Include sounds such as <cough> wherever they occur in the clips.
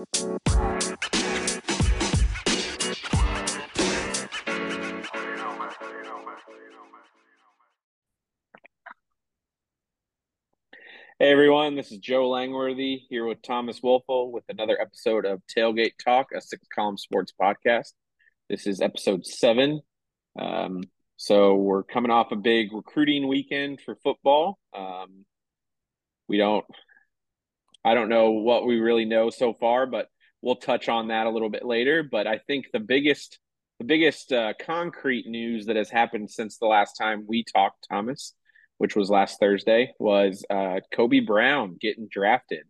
Hey everyone, this is Joe Langworthy here with Thomas Woelfel with another episode of Tailgate Talk, a six column sports podcast. This is episode seven. Um, so we're coming off a big recruiting weekend for football. Um, we don't, I don't know what we really know so far, but we'll touch on that a little bit later. But I think the biggest, the biggest uh, concrete news that has happened since the last time we talked, Thomas, which was last Thursday, was uh, Kobe Brown getting drafted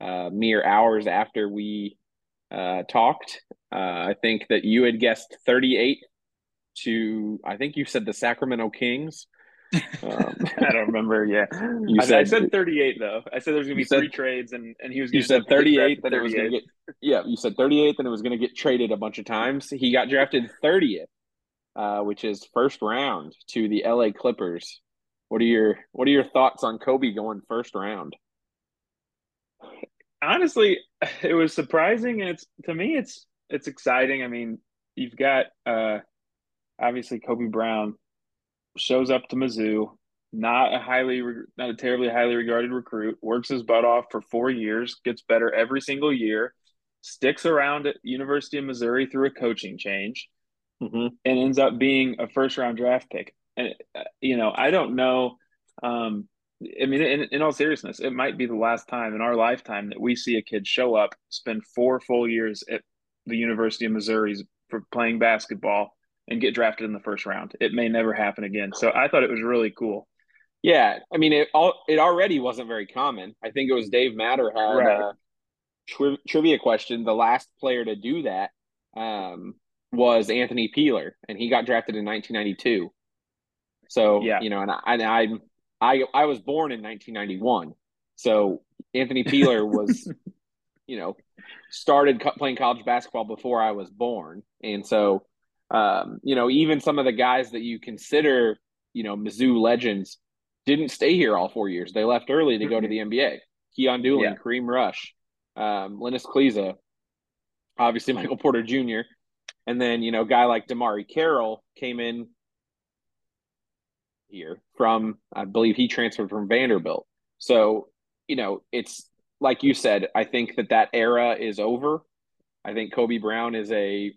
uh, mere hours after we uh, talked. Uh, I think that you had guessed 38 to, I think you said the Sacramento Kings. Um, <laughs> I don't remember. Yeah, you I, said, I said 38 though. I said there's gonna be three trades, and and he was. You said 38 that it was gonna get. Yeah, you said 38 and it was gonna get traded a bunch of times. He got drafted 30th, uh, which is first round to the LA Clippers. What are your What are your thoughts on Kobe going first round? Honestly, <sighs> it was surprising, and it's to me, it's it's exciting. I mean, you've got uh, obviously Kobe Brown shows up to Mizzou, not a highly, not a terribly highly regarded recruit, works his butt off for four years, gets better every single year, sticks around at University of Missouri through a coaching change, mm-hmm. and ends up being a first round draft pick and uh, you know, I don't know. Um, I mean, in, in all seriousness, it might be the last time in our lifetime that we see a kid show up, spend four full years at the University of Missouri for playing basketball, and get drafted in the first round. It may never happen again. So I thought it was really cool. Yeah, I mean, it all it already wasn't very common. I think it was Dave Matter had right. a tri- trivia question. The last player to do that um, was Anthony Peeler, and he got drafted in 1992. So yeah. you know, and I, and I I I was born in 1991, so Anthony Peeler was, <laughs> you know, started playing college basketball before I was born, and so um, you know, even some of the guys that you consider, you know, Mizzou legends didn't stay here all four years. They left early to go to mm-hmm. the NBA. Keyon Dooling, yeah. Kareem Rush, um, Linas Kleiza, obviously <laughs> Michael Porter Jr., and then you know, guy like DeMarre Carroll came in here from I believe he transferred from Vanderbilt. So, you know, it's like you said, I think that that era is over. I think Kobe Brown is a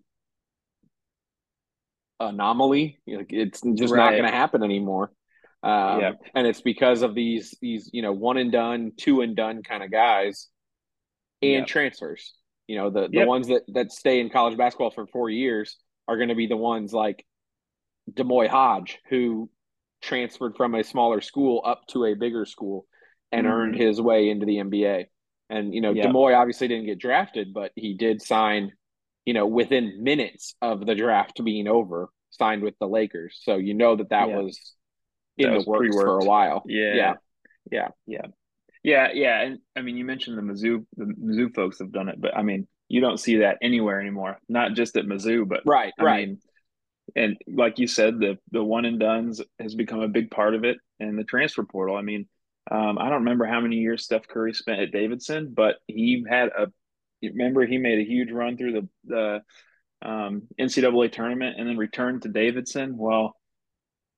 anomaly. It's just right. not going to happen anymore. Um, yeah. and it's because of these these you know one and done, two and done kind of guys, and yep. transfers. You know the the yep. ones that that stay in college basketball for four years are going to be the ones like D'Moi Hodge, who transferred from a smaller school up to a bigger school and mm-hmm. earned his way into the NBA. And you know, yeah. D'Moi obviously didn't get drafted, but he did sign, you know, within minutes of the draft being over, signed with the Lakers. So you know that that yeah. was in that the works pre-worked. for a while. Yeah. yeah, yeah, yeah, yeah, yeah. And I mean, you mentioned the Mizzou, the Mizzou folks have done it, but I mean, you don't see that anywhere anymore. Not just at Mizzou, but right, I right. Mean, and like you said, the the one and duns has become a big part of it, and the transfer portal. I mean, um, I don't remember how many years Steph Curry spent at Davidson, but he had a. Remember, he made a huge run through the the um, NCAA tournament and then returned to Davidson. Well,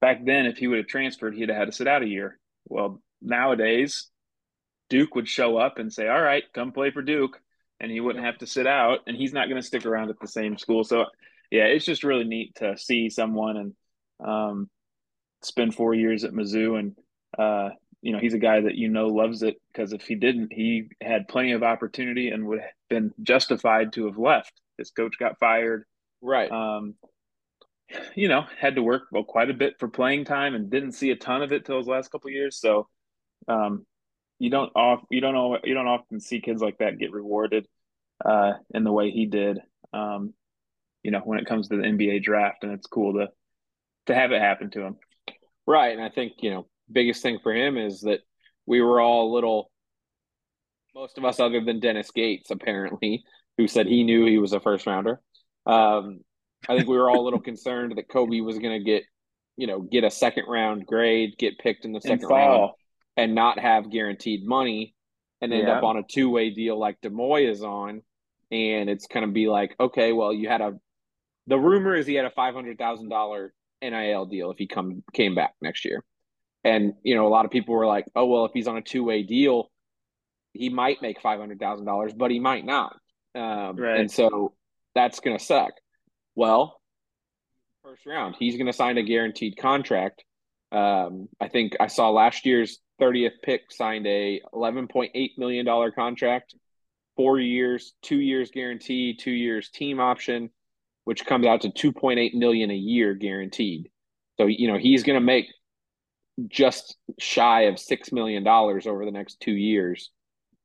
back then, if he would have transferred, he'd have had to sit out a year. Well, nowadays, Duke would show up and say, "All right, come play for Duke," and he wouldn't have to sit out, and he's not going to stick around at the same school. So yeah, it's just really neat to see someone and um, spend four years at Mizzou, and uh, you know he's a guy that you know loves it because if he didn't, he had plenty of opportunity and would been justified to have left. His coach got fired, right? Um, you know, had to work well quite a bit for playing time and didn't see a ton of it till his last couple years. So, um, you don't off you don't know you don't often see kids like that get rewarded uh, in the way he did. Um, you know, when it comes to the NBA draft, and it's cool to to have it happen to him. Right, and I think you know, biggest thing for him is that we were all a little, most of us, other than Dennis Gates, apparently, who said he knew he was a first rounder. Um, I think we were all a little concerned that Kobe was going to get, you know, get a second round grade, get picked in the second round, and not have guaranteed money, and end yeah. up on a two way deal like D'Moi is on, and it's going to be like, okay, well, you had a. The rumor is he had a five hundred thousand dollar NIL deal if he come came back next year, and you know a lot of people were like, oh well, if he's on a two way deal, he might make five hundred thousand dollars, but he might not, um, right. and so that's going to suck. Well, first round, he's going to sign a guaranteed contract. Um, I think I saw last year's 30th pick signed a 11.8 million dollar contract, four years, two years guarantee, two years team option, which comes out to 2.8 million a year guaranteed. So you know he's going to make just shy of six million dollars over the next two years.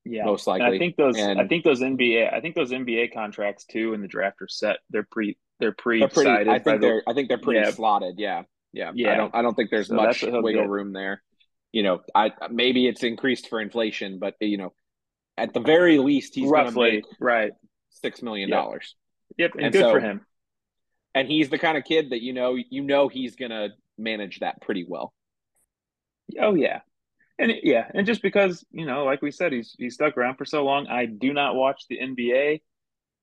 Yeah, most likely. And I think those. And, I think those NBA. I think those NBA contracts too, and the draft are set. They're pre. They're pre. They're pretty. I think they're. I think they're pretty yeah. slotted. Yeah. Yeah. Yeah. I don't. I don't think there's so much wiggle room there. You know, I maybe it's increased for inflation, but you know, at the very least, he's roughly right six million dollars. Yep. yep, and, and good so, for him. And he's the kind of kid that you know, you know, he's gonna manage that pretty well. Oh yeah, and yeah, and just because you know, like we said, he's he's stuck around for so long. I do not watch the NBA,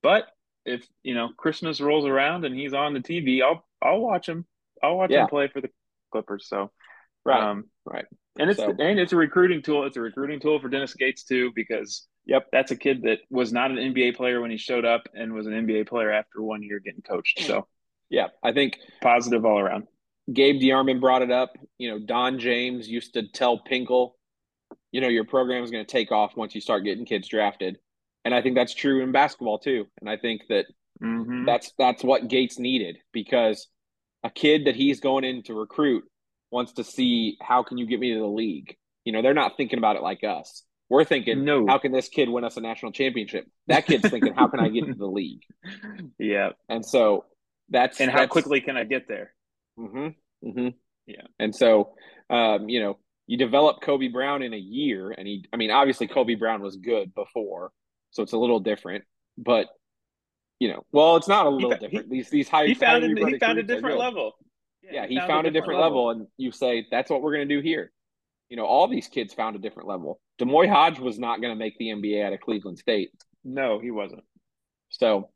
but if you know Christmas rolls around and he's on the TV, I'll I'll watch him. I'll watch yeah. him play for the Clippers. So, right, um, right, and it's so. and it's a recruiting tool. It's a recruiting tool for Dennis Gates too, because yep, that's a kid that was not an NBA player when he showed up and was an NBA player after one year getting coached. So, yeah, I think positive all around. Gabe DeArmond brought it up. You know, Don James used to tell Pinkel, you know, your program is going to take off once you start getting kids drafted, and I think that's true in basketball too. And I think that mm-hmm. that's that's what Gates needed because a kid that he's going in to recruit wants to see how can you get me to the league. You know, they're not thinking about it like us. We're thinking, no. how can this kid win us a national championship? That kid's thinking, how can I get to the league? <laughs> Yeah. And so that's and how that's, quickly can I get there? Mm-hmm. Mm-hmm. Yeah. And so, um, you know, you develop Kobe Brown in a year, and he, I mean, obviously Kobe Brown was good before, so it's a little different. But you know, well, it's not a little he, different. He, these these high he found a, he found a different level. Yeah, yeah he, found, found, a different, different level. level, and you say that's what we're going to do here. You know, all these kids found a different level. D'Moi Hodge was not going to make the NBA out of Cleveland State. No, he wasn't. So,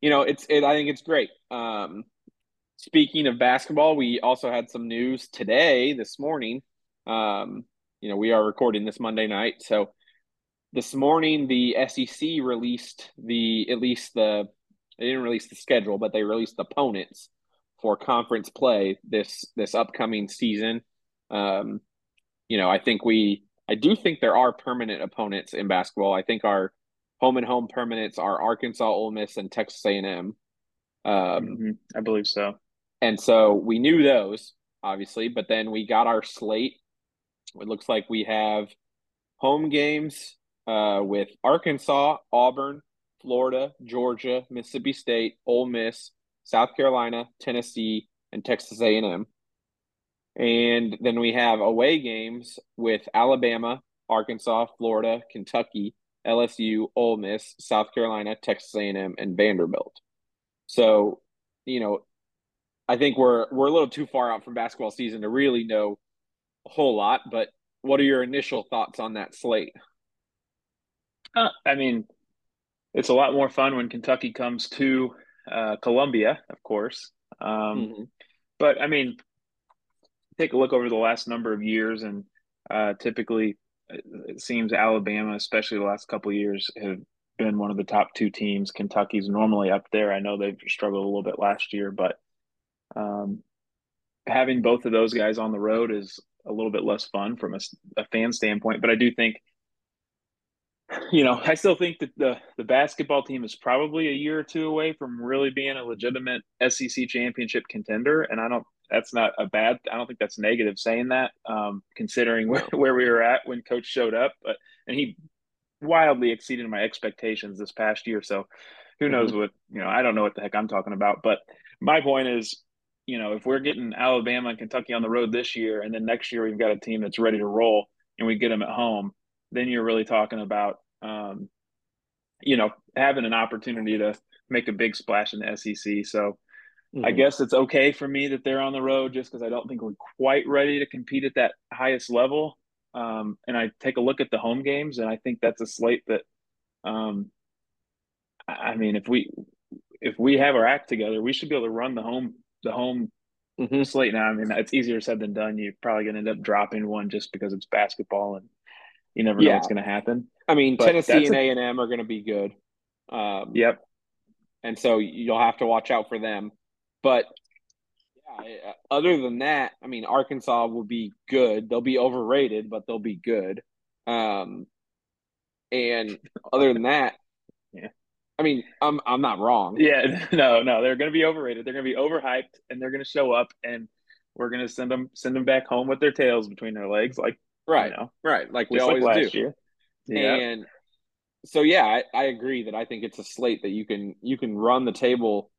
you know, it's it, I think it's great. Um, speaking of basketball, we also had some news today, this morning. Um, you know, we are recording this Monday night, so this morning the SEC released the at least the they didn't release the schedule, but they released the opponents for conference play this this upcoming season. Um, you know, I think we I do think there are permanent opponents in basketball. I think our home and home permanents are Arkansas, Ole Miss, and Texas A and M. Um, mm-hmm. I believe so. And so we knew those obviously, but then we got our slate. It looks like we have home games uh, with Arkansas, Auburn, Florida, Georgia, Mississippi State, Ole Miss, South Carolina, Tennessee, and Texas A&M. And then we have away games with Alabama, Arkansas, Florida, Kentucky, LSU, Ole Miss, South Carolina, Texas A&M, and Vanderbilt. So, you know, I think we're we're a little too far out from basketball season to really know a whole lot. But what are your initial thoughts on that slate? Uh, I mean, it's a lot more fun when Kentucky comes to uh, Columbia, of course. Um, mm-hmm. But I mean, take a look over the last number of years, and uh, typically it seems Alabama, especially the last couple years, have been one of the top two teams. Kentucky's normally up there. I know they've struggled a little bit last year, but um, having both of those guys on the road is a little bit less fun from a, a fan standpoint. But I do think you know, I still think that the the basketball team is probably a year or two away from really being a legitimate SEC championship contender, and I don't. That's not a bad. I don't think that's negative saying that, um, considering where, <laughs> where we were at when Coach showed up. But and he wildly exceeded my expectations this past year. So who mm-hmm. knows what you know? I don't know what the heck I'm talking about. But my point is, you know, if we're getting Alabama and Kentucky on the road this year, and then next year we've got a team that's ready to roll, and we get them at home then you're really talking about um, you know having an opportunity to make a big splash in the SEC. So mm-hmm. I guess it's okay for me that they're on the road just because I don't think we're quite ready to compete at that highest level. Um, and I take a look at the home games, and I think that's a slate that, um, I mean, if we if we have our act together, we should be able to run the home the home mm-hmm. slate now. I mean, it's easier said than done. You're probably going to end up dropping one just because it's basketball and you never know what's going to happen. I mean, but Tennessee and A and M are going to be good. Um, yep. And so you'll have to watch out for them. But yeah, other than that, I mean, Arkansas will be good. They'll be overrated, but they'll be good. Um, and other than that, yeah. I mean, I'm I'm not wrong. Yeah, <laughs> no, no, they're going to be overrated. They're going to be overhyped, and they're going to show up, and we're going to send them send them back home with their tails between their legs, like right, you know, right, like we always like do. Yeah. And so, yeah, I, I agree that I think it's a slate that you can you can run the table.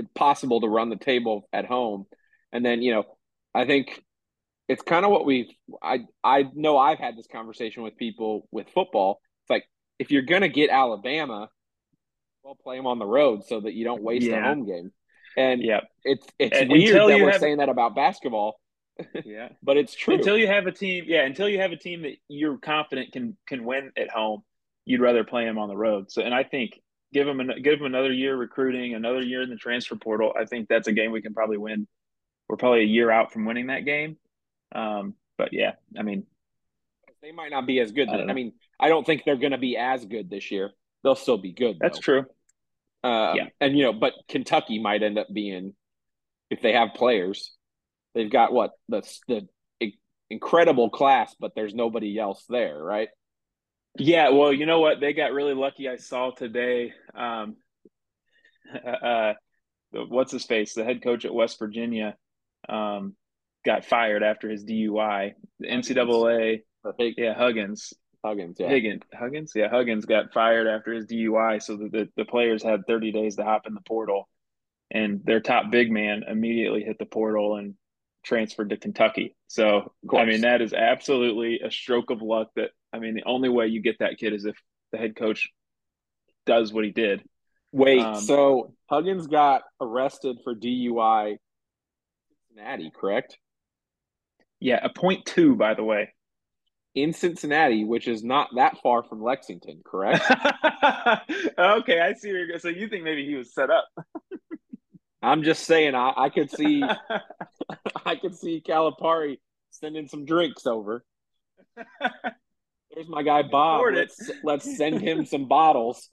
It's possible to run the table at home, and then you know, I think it's kind of what we I I know I've had this conversation with people with football. It's like if you're gonna get Alabama, well, play them on the road so that you don't waste yeah. a home game. And yeah, it's it's and, weird that we're have, saying that about basketball. Yeah, <laughs> but it's true. Until you have a team, yeah, until you have a team that you're confident can can win at home, you'd rather play them on the road. So, and I think give them an, give them another year recruiting, another year in the transfer portal. I think that's a game we can probably win. We're probably a year out from winning that game. Um, but yeah, I mean, they might not be as good. I, I mean, I don't think they're going to be as good this year. They'll still be good. That's though. true. Um, yeah, and you know, but Kentucky might end up being if they have players. They've got what the the incredible class, but there's nobody else there, right? Yeah, well, you know what? They got really lucky. I saw today. Um, <laughs> uh, what's his face? The head coach at West Virginia um, got fired after his DUI. The NCAA, yeah, Huggins. Huggins, yeah. Higgins, Huggins, yeah. Huggins got fired after his DUI, so the, the players had 30 days to hop in the portal, and their top big man immediately hit the portal and transferred to Kentucky. So I mean, that is absolutely a stroke of luck. That I mean, the only way you get that kid is if the head coach does what he did. Wait, um, so Huggins got arrested for DUI, Cincinnati, correct? Yeah, a point two, by the way in Cincinnati, which is not that far from Lexington, correct? <laughs> okay, I see. Where so you think maybe he was set up? <laughs> I'm just saying, I, I could see, <laughs> I could see Calipari sending some drinks over. There's my guy Bob. Let's, let's send him some bottles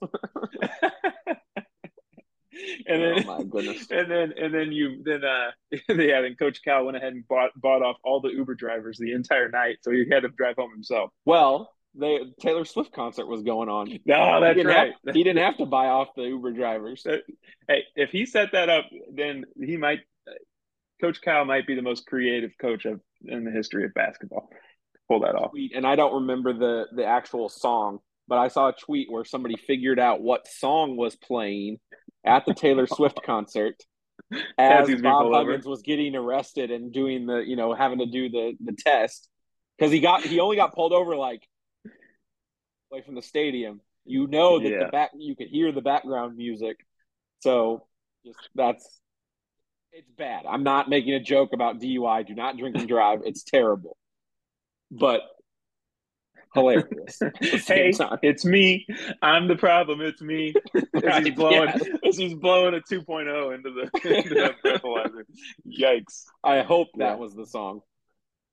and then oh my goodness. <laughs> and then and then you then uh <laughs> yeah then coach cal went ahead and bought bought off all the uber drivers the entire night so he had to drive home himself. Well the taylor swift concert was going on. No <laughs> that's he right have, he didn't have to buy off the uber drivers. Hey if he set that up then he might coach cal might be the most creative coach of in the history of basketball. Pull that off. And i don't remember the the actual song but I saw a tweet where somebody figured out what song was playing at the Taylor <laughs> Swift concert as Bob Huggins over. was getting arrested and doing the, you know, having to do the the test because he got he only got pulled over like away from the stadium. You know that yeah. the back you could hear the background music, so just that's it's bad. I'm not making a joke about DUI. Do not drink and drive. It's terrible, but hilarious. <laughs> hey, time. it's me. I'm the problem. It's me. <laughs> As he's blowing, yeah. as he's blowing a 2.0 into the, <laughs> into the breathalyzer. Yikes! I hope that yeah. was the song.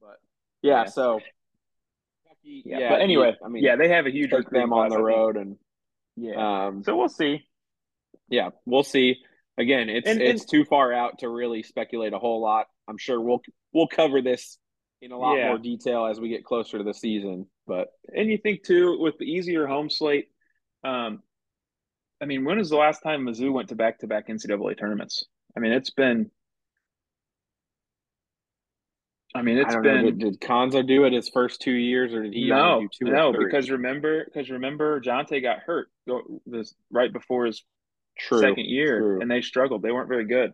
But yeah, yeah. so yeah, But anyway, I mean, yeah, they have a huge take them on the road, and yeah. Um, so we'll see. Yeah, we'll see. Again, it's and, it's and, too far out to really speculate a whole lot. I'm sure we'll we'll cover this in a lot more detail as we get closer to the season. But and you think too with the easier home slate, um, I mean, when was the last time Mizzou went to back to back NCAA tournaments? I mean, it's been. I mean, it's I been. Know, did, did Cuonzo do it his first two years, or did he? No, no, because remember, because remember, Jontay got hurt this right before his true, second year, true. and they struggled. They weren't very good.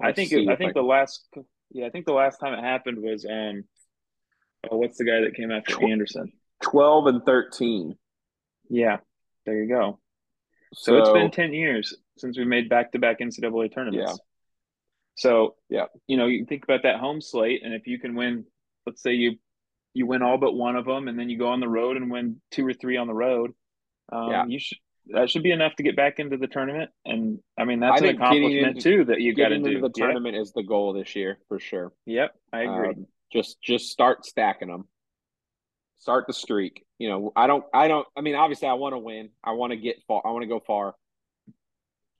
Let's I think. It, I think I the last. Yeah, I think the last time it happened was um. Oh, what's the guy that came after Anderson? 12 and 13. Yeah, there you go. So, so it's been 10 years since we made back to back NCAA tournaments. Yeah. So, yeah, you know, you think about that home slate, and if you can win, let's say you you win all but one of them, and then you go on the road and win two or three on the road, um, yeah. you should that should be enough to get back into the tournament. And I mean, that's I an accomplishment into, too that you got to do. Into the tournament is the goal this year for sure. Yep, I agree. Um, just just start stacking them. Start the streak. You know, I don't. I don't. I mean, obviously, I want to win. I want to get far. I want to go far.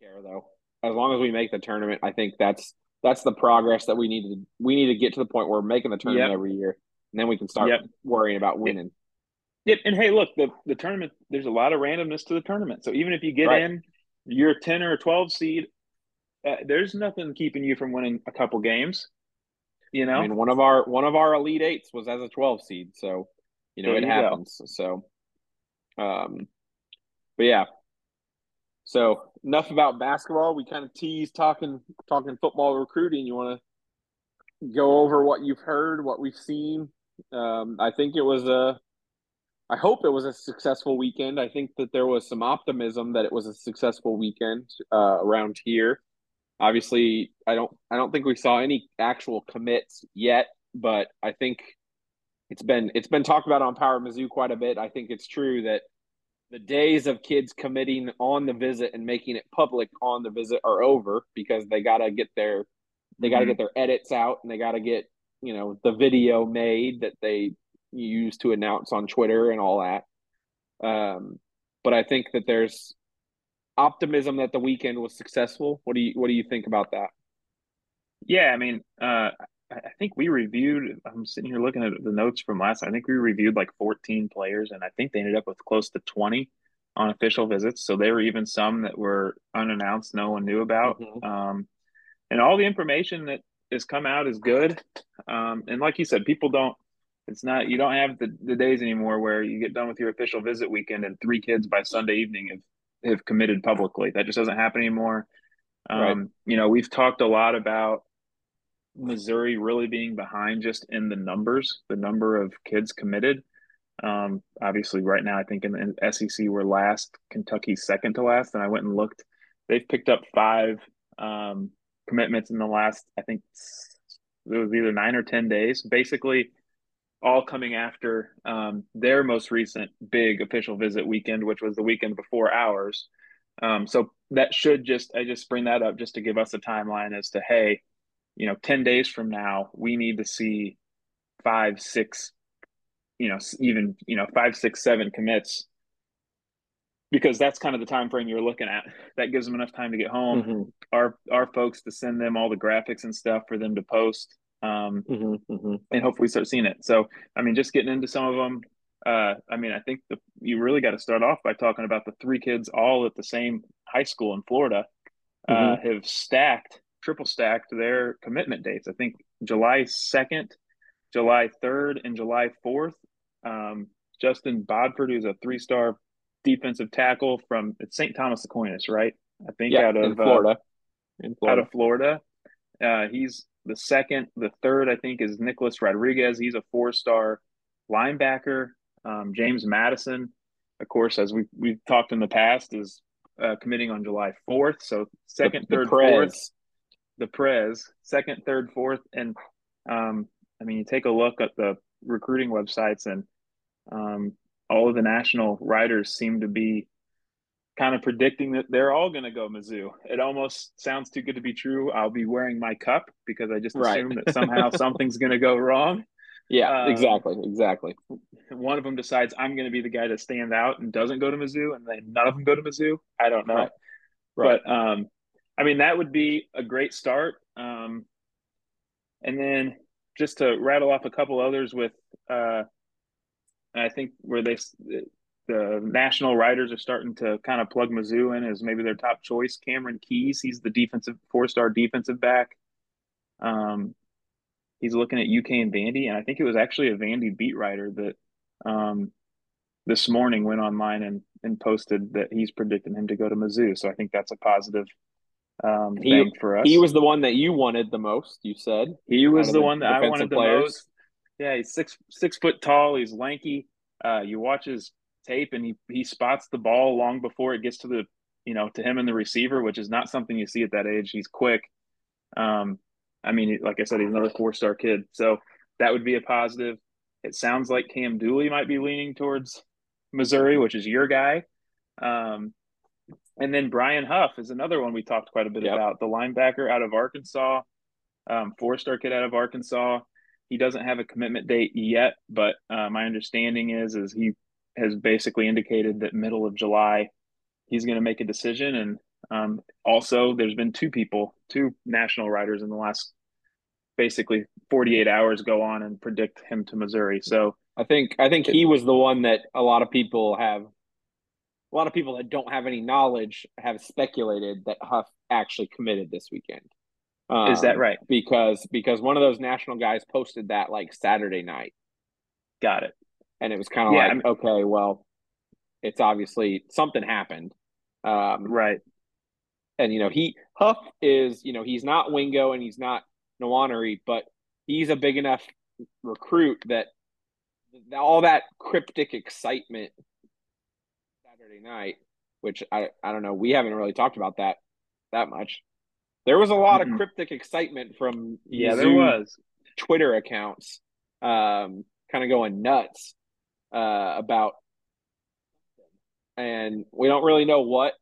Care though, as long as we make the tournament, I think that's that's the progress that we need to. We need to get to the point where we're making the tournament yep. every year, and then we can start yep. worrying about winning. Yep. And hey, look, the the tournament. There's a lot of randomness to the tournament. So even if you get right. in, you're a ten or a twelve seed. Uh, there's nothing keeping you from winning a couple games. You know, I mean, one of our one of our elite eights was as a twelve seed, so you know there it you happens. Go. So, um, but yeah. So enough about basketball. We kind of teased talking talking football recruiting. You want to go over what you've heard, what we've seen? Um, I think it was a I hope it was a successful weekend. I think that there was some optimism that it was a successful weekend uh, around here. Obviously, I don't I don't think we saw any actual commits yet, but I think it's been it's been talked about on Power Mizzou quite a bit. I think it's true that the days of kids committing on the visit and making it public on the visit are over because they got to get their they got to mm-hmm. get their edits out and they got to get you know the video made that they use to announce on Twitter and all that. Um, but I think that there's optimism that the weekend was successful. What do you What do you think about that? Yeah, I mean, uh, I think we reviewed. I'm sitting here looking at the notes from last. I think we reviewed like 14 players, and I think they ended up with close to 20 on official visits. So there were even some that were unannounced, no one knew about. Mm-hmm. Um, and all the information that has come out is good. Um, and like you said, people don't it's not you don't have the, the days anymore where you get done with your official visit weekend and three kids by Sunday evening have, have committed publicly. That just doesn't happen anymore. Um, right. You know, we've talked a lot about Missouri really being behind just in the numbers, the number of kids committed. Um, obviously, right now, I think in the SEC we're last, Kentucky second to last, and I went and looked. They've picked up five um, commitments in the last, I think it was either nine or ten days. Basically, all coming after um, their most recent big official visit weekend, which was the weekend before ours. Um, so that should just I just bring that up just to give us a timeline as to hey, you know, ten days from now we need to see five, six, you know, even you know five, six, seven commits because that's kind of the time frame you're looking at. That gives them enough time to get home. Mm-hmm. Our our folks to send them all the graphics and stuff for them to post um, mm-hmm, mm-hmm. and hopefully start seeing it. So, I mean, just getting into some of them. Uh, I mean, I think the, you really got to start off by talking about the three kids all at the same high school in Florida uh, mm-hmm. have stacked, triple stacked their commitment dates. I think July 2nd, July 3rd, and July 4th. Um, Justin Bodford, who's a three star defensive tackle from it's St. Thomas Aquinas, right? I think yeah, out of Florida. Uh, in Florida. Out of Florida. Uh, he's the second, the third, I think, is Nicholas Rodriguez. He's a four-star linebacker. Um, James Madison, of course, as we we've talked in the past, is uh, committing on July fourth. So second, the, third, the fourth, the Prez, second, third, fourth, and um, I mean, you take a look at the recruiting websites, and um, all of the national writers seem to be kind of predicting that they're all going to go Mizzou. It almost sounds too good to be true. I'll be wearing my cup because I just right. assume that somehow <laughs> something's going to go wrong. Yeah, um, exactly, exactly. One of them decides I'm going to be the guy that stands out and doesn't go to Mizzou, and then none of them go to Mizzou. I don't know, right. Right. but um, I mean that would be a great start. Um, and then just to rattle off a couple others with, uh, I think where they the national writers are starting to kind of plug Mizzou in as maybe their top choice. Cameron Keys, he's the defensive four star defensive back. Um, he's looking at UK and Vandy, and I think it was actually a Vandy beat writer that um, this morning went online and and posted that he's predicting him to go to Mizzou. So I think that's a positive um, he, thing for us. He was the one that you wanted the most. You said he was the, the one that I wanted the players. most. Yeah, he's six six foot tall. He's lanky. Uh, you watch his tape and he he spots the ball long before it gets to the you know to him and the receiver, which is not something you see at that age. He's quick. Um, I mean, like I said, he's another four star kid, so that would be a positive. It sounds like Cam Dooley might be leaning towards Missouri, which is your guy. Um, And then Brian Huff is another one we talked quite a bit yep. about. The linebacker out of Arkansas, um, four star kid out of Arkansas. He doesn't have a commitment date yet, but uh, my understanding is is he has basically indicated that middle of July he's going to make a decision. And um, also, there's been two people, two national writers in the last basically 48 hours go on and predict him to Missouri. So I think I think he was the one that a lot of people have a lot of people that don't have any knowledge have speculated that Huff actually committed this weekend. Um, Is that um, right? Because because one of those national guys posted that like Saturday night. Got it. And it was kind of yeah, like, I'm... okay, well, it's obviously something happened. Um, right. And you know, he Huff is, you know, he's not Wingo and he's not Nwaneri, but he's a big enough recruit that all that cryptic excitement Saturday night, which I I don't know, we haven't really talked about that that much. There was a lot mm-hmm. of cryptic excitement from yeah, there was Twitter accounts, um, kind of going nuts uh, about, and we don't really know what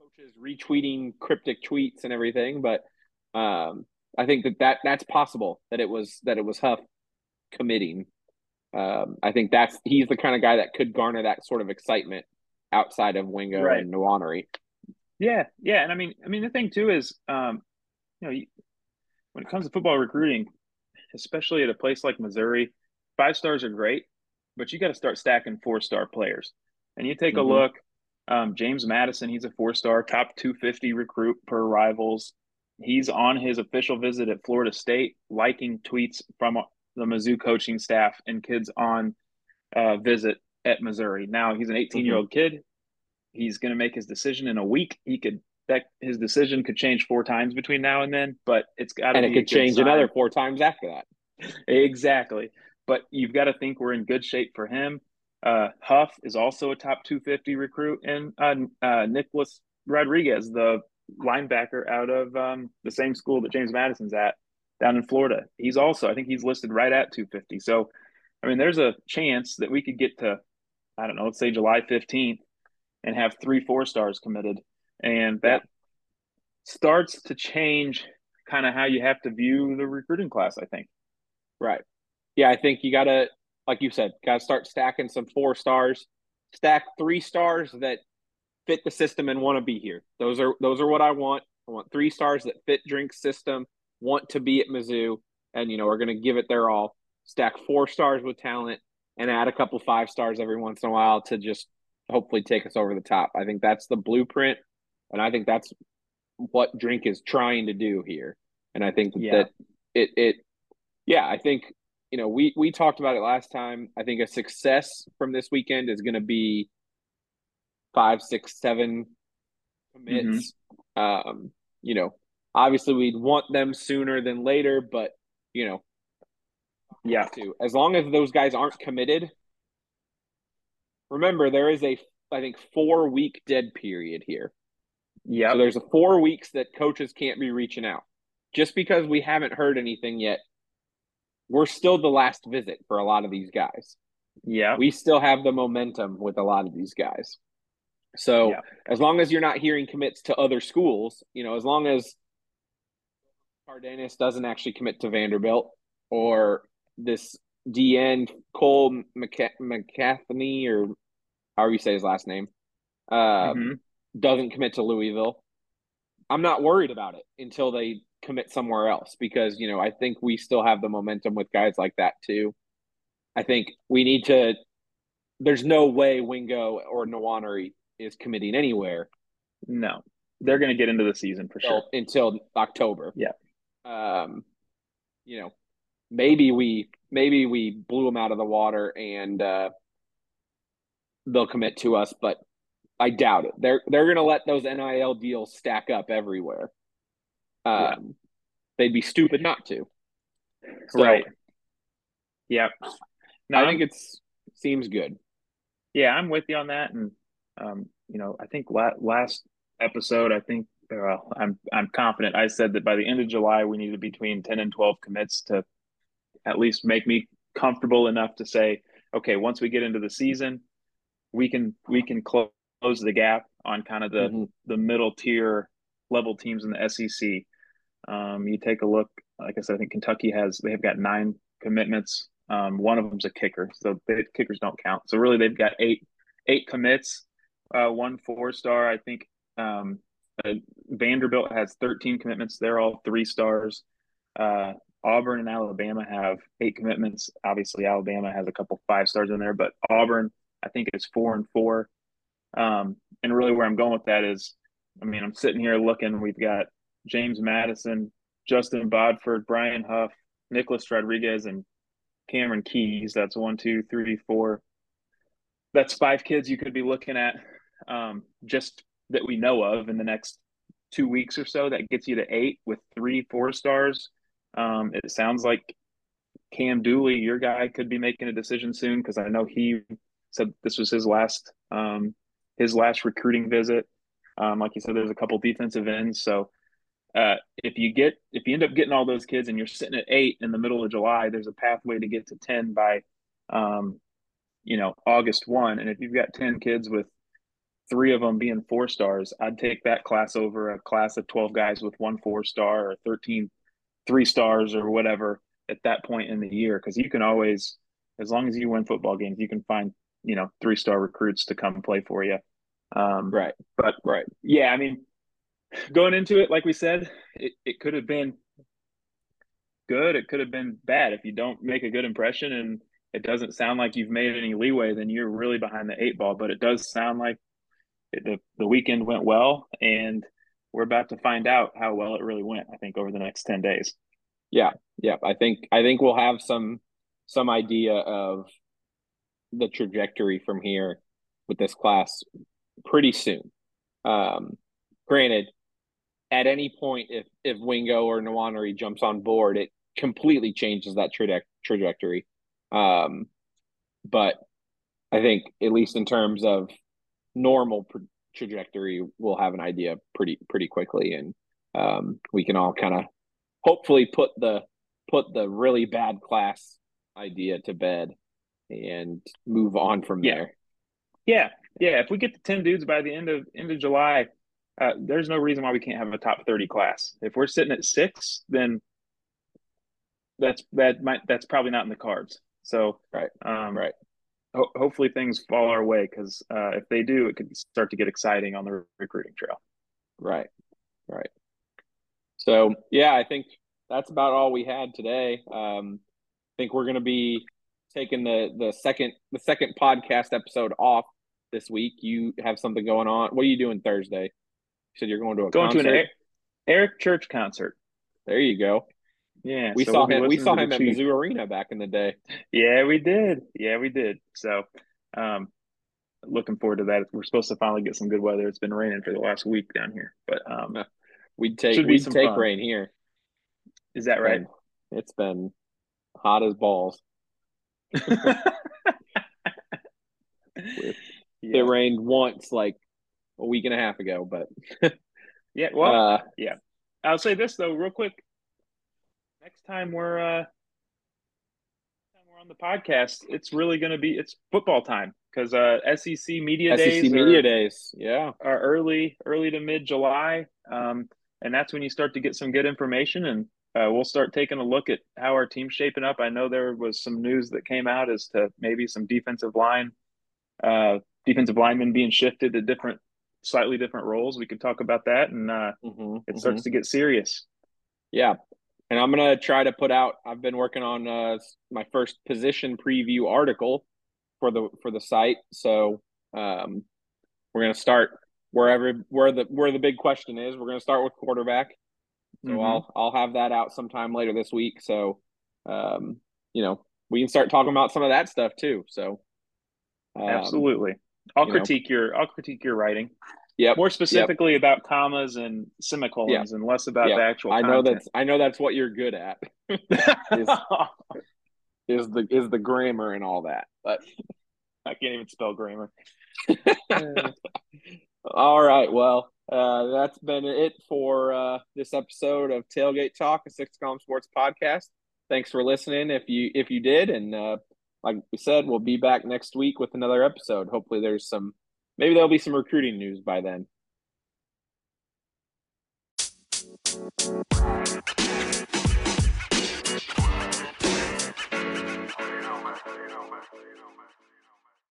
coaches retweeting cryptic tweets and everything, but um, I think that, that that's possible that it was that it was Huff committing. Um, I think that's he's the kind of guy that could garner that sort of excitement outside of Wingo right. and Nwaneri. Yeah, yeah, and I mean, I mean, the thing too is, um, you know, when it comes to football recruiting, especially at a place like Missouri, five stars are great, but you got to start stacking four star players. And you take mm-hmm. a look, um, James Madison, he's a four star, top 250 recruit per rivals. He's on his official visit at Florida State, liking tweets from the Mizzou coaching staff and kids on uh, visit at Missouri. Now he's an 18 year old mm-hmm. kid. He's going to make his decision in a week. He could that his decision could change four times between now and then, but it's got to and it could change sign. another four times after that. exactly, but you've got to think we're in good shape for him. Uh, Huff is also a top 250 recruit, and uh, uh, Nicholas Rodriguez, the linebacker out of um, the same school that James Madison's at, down in Florida. He's also, I think he's listed right at 250. So, I mean, there's a chance that we could get to, I don't know, let's say July 15th and have three four stars committed. And that starts to change kind of how you have to view the recruiting class, I think. Right. Yeah, I think you got to, like you said, got to start stacking some four stars, stack three stars that fit the system and want to be here. Those are those are what I want. I want three stars that fit drink system want to be at Mizzou and, you know, are going to give it their all, stack four stars with talent and add a couple five stars every once in a while to just hopefully take us over the top. I think that's the blueprint. And I think that's what Drink is trying to do here. And I think yeah. that it, it, yeah, I think, you know, we, we talked about it last time. I think a success from this weekend is going to be five, six, seven commits. Mm-hmm. Um, you know, Obviously, we'd want them sooner than later, but you know, yeah. To as long as those guys aren't committed. Remember, there is a I think four week dead period here. Yeah. So there's a four weeks that coaches can't be reaching out. Just because we haven't heard anything yet, we're still the last visit for a lot of these guys. Yeah. We still have the momentum with a lot of these guys. So yeah. as long as you're not hearing commits to other schools, you know, as long as Cardenas doesn't actually commit to Vanderbilt, or this DN Cole McCaffney, or however you say his last name, uh, mm-hmm. doesn't commit to Louisville. I'm not worried about it until they commit somewhere else because you know I think we still have the momentum with guys like that too. I think we need to. There's no way Wingo or Nwaneri is committing anywhere. No, they're going to get into the season for sure until October. Yeah, um, you know, maybe we maybe we blew them out of the water and uh, they'll commit to us, but I doubt it. They're they're going to let those NIL deals stack up everywhere. Um, yeah. They'd be stupid not to. So, right. Yep. No, I think it's seems good. Yeah, I'm with you on that, and um, you know, I think la- last episode, I think well, I'm I'm confident. I said that by the end of July we needed between ten and twelve commits to at least make me comfortable enough to say, okay, once we get into the season, we can we can close close the gap on kind of the mm-hmm. the middle tier level teams in the SEC. Um, you take a look, like I said, I think Kentucky has they've got nine commitments. Um, one of them's a kicker, so the kickers don't count. So really, they've got eight eight commits, uh, one four star. I think um, uh, Vanderbilt has 13 commitments. They're all three stars. Uh, Auburn and Alabama have eight commitments. Obviously, Alabama has a couple five stars in there, but Auburn, I think, is four and four. Um, and really, where I'm going with that is, I mean, I'm sitting here looking. We've got James Madison, Justin Bodford, Brian Huff, Nicholas Rodriguez, and Cameron Keys. That's one, two, three, four. That's five kids you could be looking at um, just that we know of in the next two weeks or so. That gets you to eight with three four stars. Um, it sounds like Cam Dooley, your guy, could be making a decision soon because I know he said this was his last um, his last recruiting visit. Um, like you said, there's a couple defensive ends, so uh, if you get if you end up getting all those kids and you're sitting at eight in the middle of July, there's a pathway to get to ten by, um, you know, August one. And if you've got ten kids with three of them being four stars, I'd take that class over a class of twelve guys with one four star or 13 three stars or whatever at that point in the year because you can always, as long as you win football games, you can find you know three star recruits to come play for you. Um, right, but right, yeah, I mean going into it, like we said, it, it could have been good. It could have been bad. If you don't make a good impression and it doesn't sound like you've made any leeway, then you're really behind the eight ball. But it does sound like it, the, the weekend went well, and we're about to find out how well it really went. I think over the next ten days. Yeah, yeah. I think I think we'll have some some idea of the trajectory from here with this class pretty soon. Um, granted, at any point if if Wingo or Nwaneri jumps on board, it completely changes that traje- trajectory. Um, but I think at least in terms of normal pr- trajectory, we'll have an idea pretty pretty quickly, and um, we can all kind of hopefully put the put the really bad class idea to bed and move on from yeah. there. Yeah, yeah. If we get the ten dudes by the end of end of July, uh, there's no reason why we can't have a top 30 class. If we're sitting at six, then that's that might that's probably not in the cards. So right, um, right. Ho- hopefully things fall our way because uh, if they do, it could start to get exciting on the recruiting trail. Right, right. So yeah, I think that's about all we had today. Um, I think we're going to be taking the the second the second podcast episode off this week. You have something going on. What are you doing Thursday? Said you're going to a going concert? to an Eric Church concert. There you go. Yeah, we so saw we'll him. We saw him at Mizzou Arena back in the day. Yeah, we did. Yeah, we did. So, um, looking forward to that. We're supposed to finally get some good weather. It's been raining for the last week down here, but um, we'd take we'd take fun. rain here. Is that right? It's been hot as balls. <laughs> <laughs> yeah. It rained once, like a week and a half ago, but <laughs> yeah, well, uh, yeah. I'll say this though, real quick. Next time we're uh, time we're on the podcast, it's really going to be it's football time because uh, SEC media SEC days, media are, days, yeah, are early, early to mid July, um, and that's when you start to get some good information, and uh, we'll start taking a look at how our team's shaping up. I know there was some news that came out as to maybe some defensive line, uh, defensive linemen being shifted to different slightly different roles. We could talk about that, and uh, mm-hmm, it starts mm-hmm. to get serious. Yeah, and I'm gonna try to put out. I've been working on uh, my first position preview article for the for the site, so um, we're gonna start wherever where the where the big question is. We're gonna start with quarterback. So mm-hmm. I'll I'll have that out sometime later this week. So um, you know we can start talking about some of that stuff too. So um, absolutely. I'll critique know. your I'll critique your writing. Yeah. More specifically yep. about commas and semicolons yep. and less about yep. the actual I know that's I know that's what you're good at. <laughs> is, is the is the grammar and all that. But I can't even spell grammar. <laughs> all right. Well, uh, that's been it for uh, this episode of Tailgate Talk, a Six Com Sports podcast. Thanks for listening. If you if you did, and uh, like we said, we'll be back next week with another episode. Hopefully, there's some, maybe there'll be some recruiting news by then.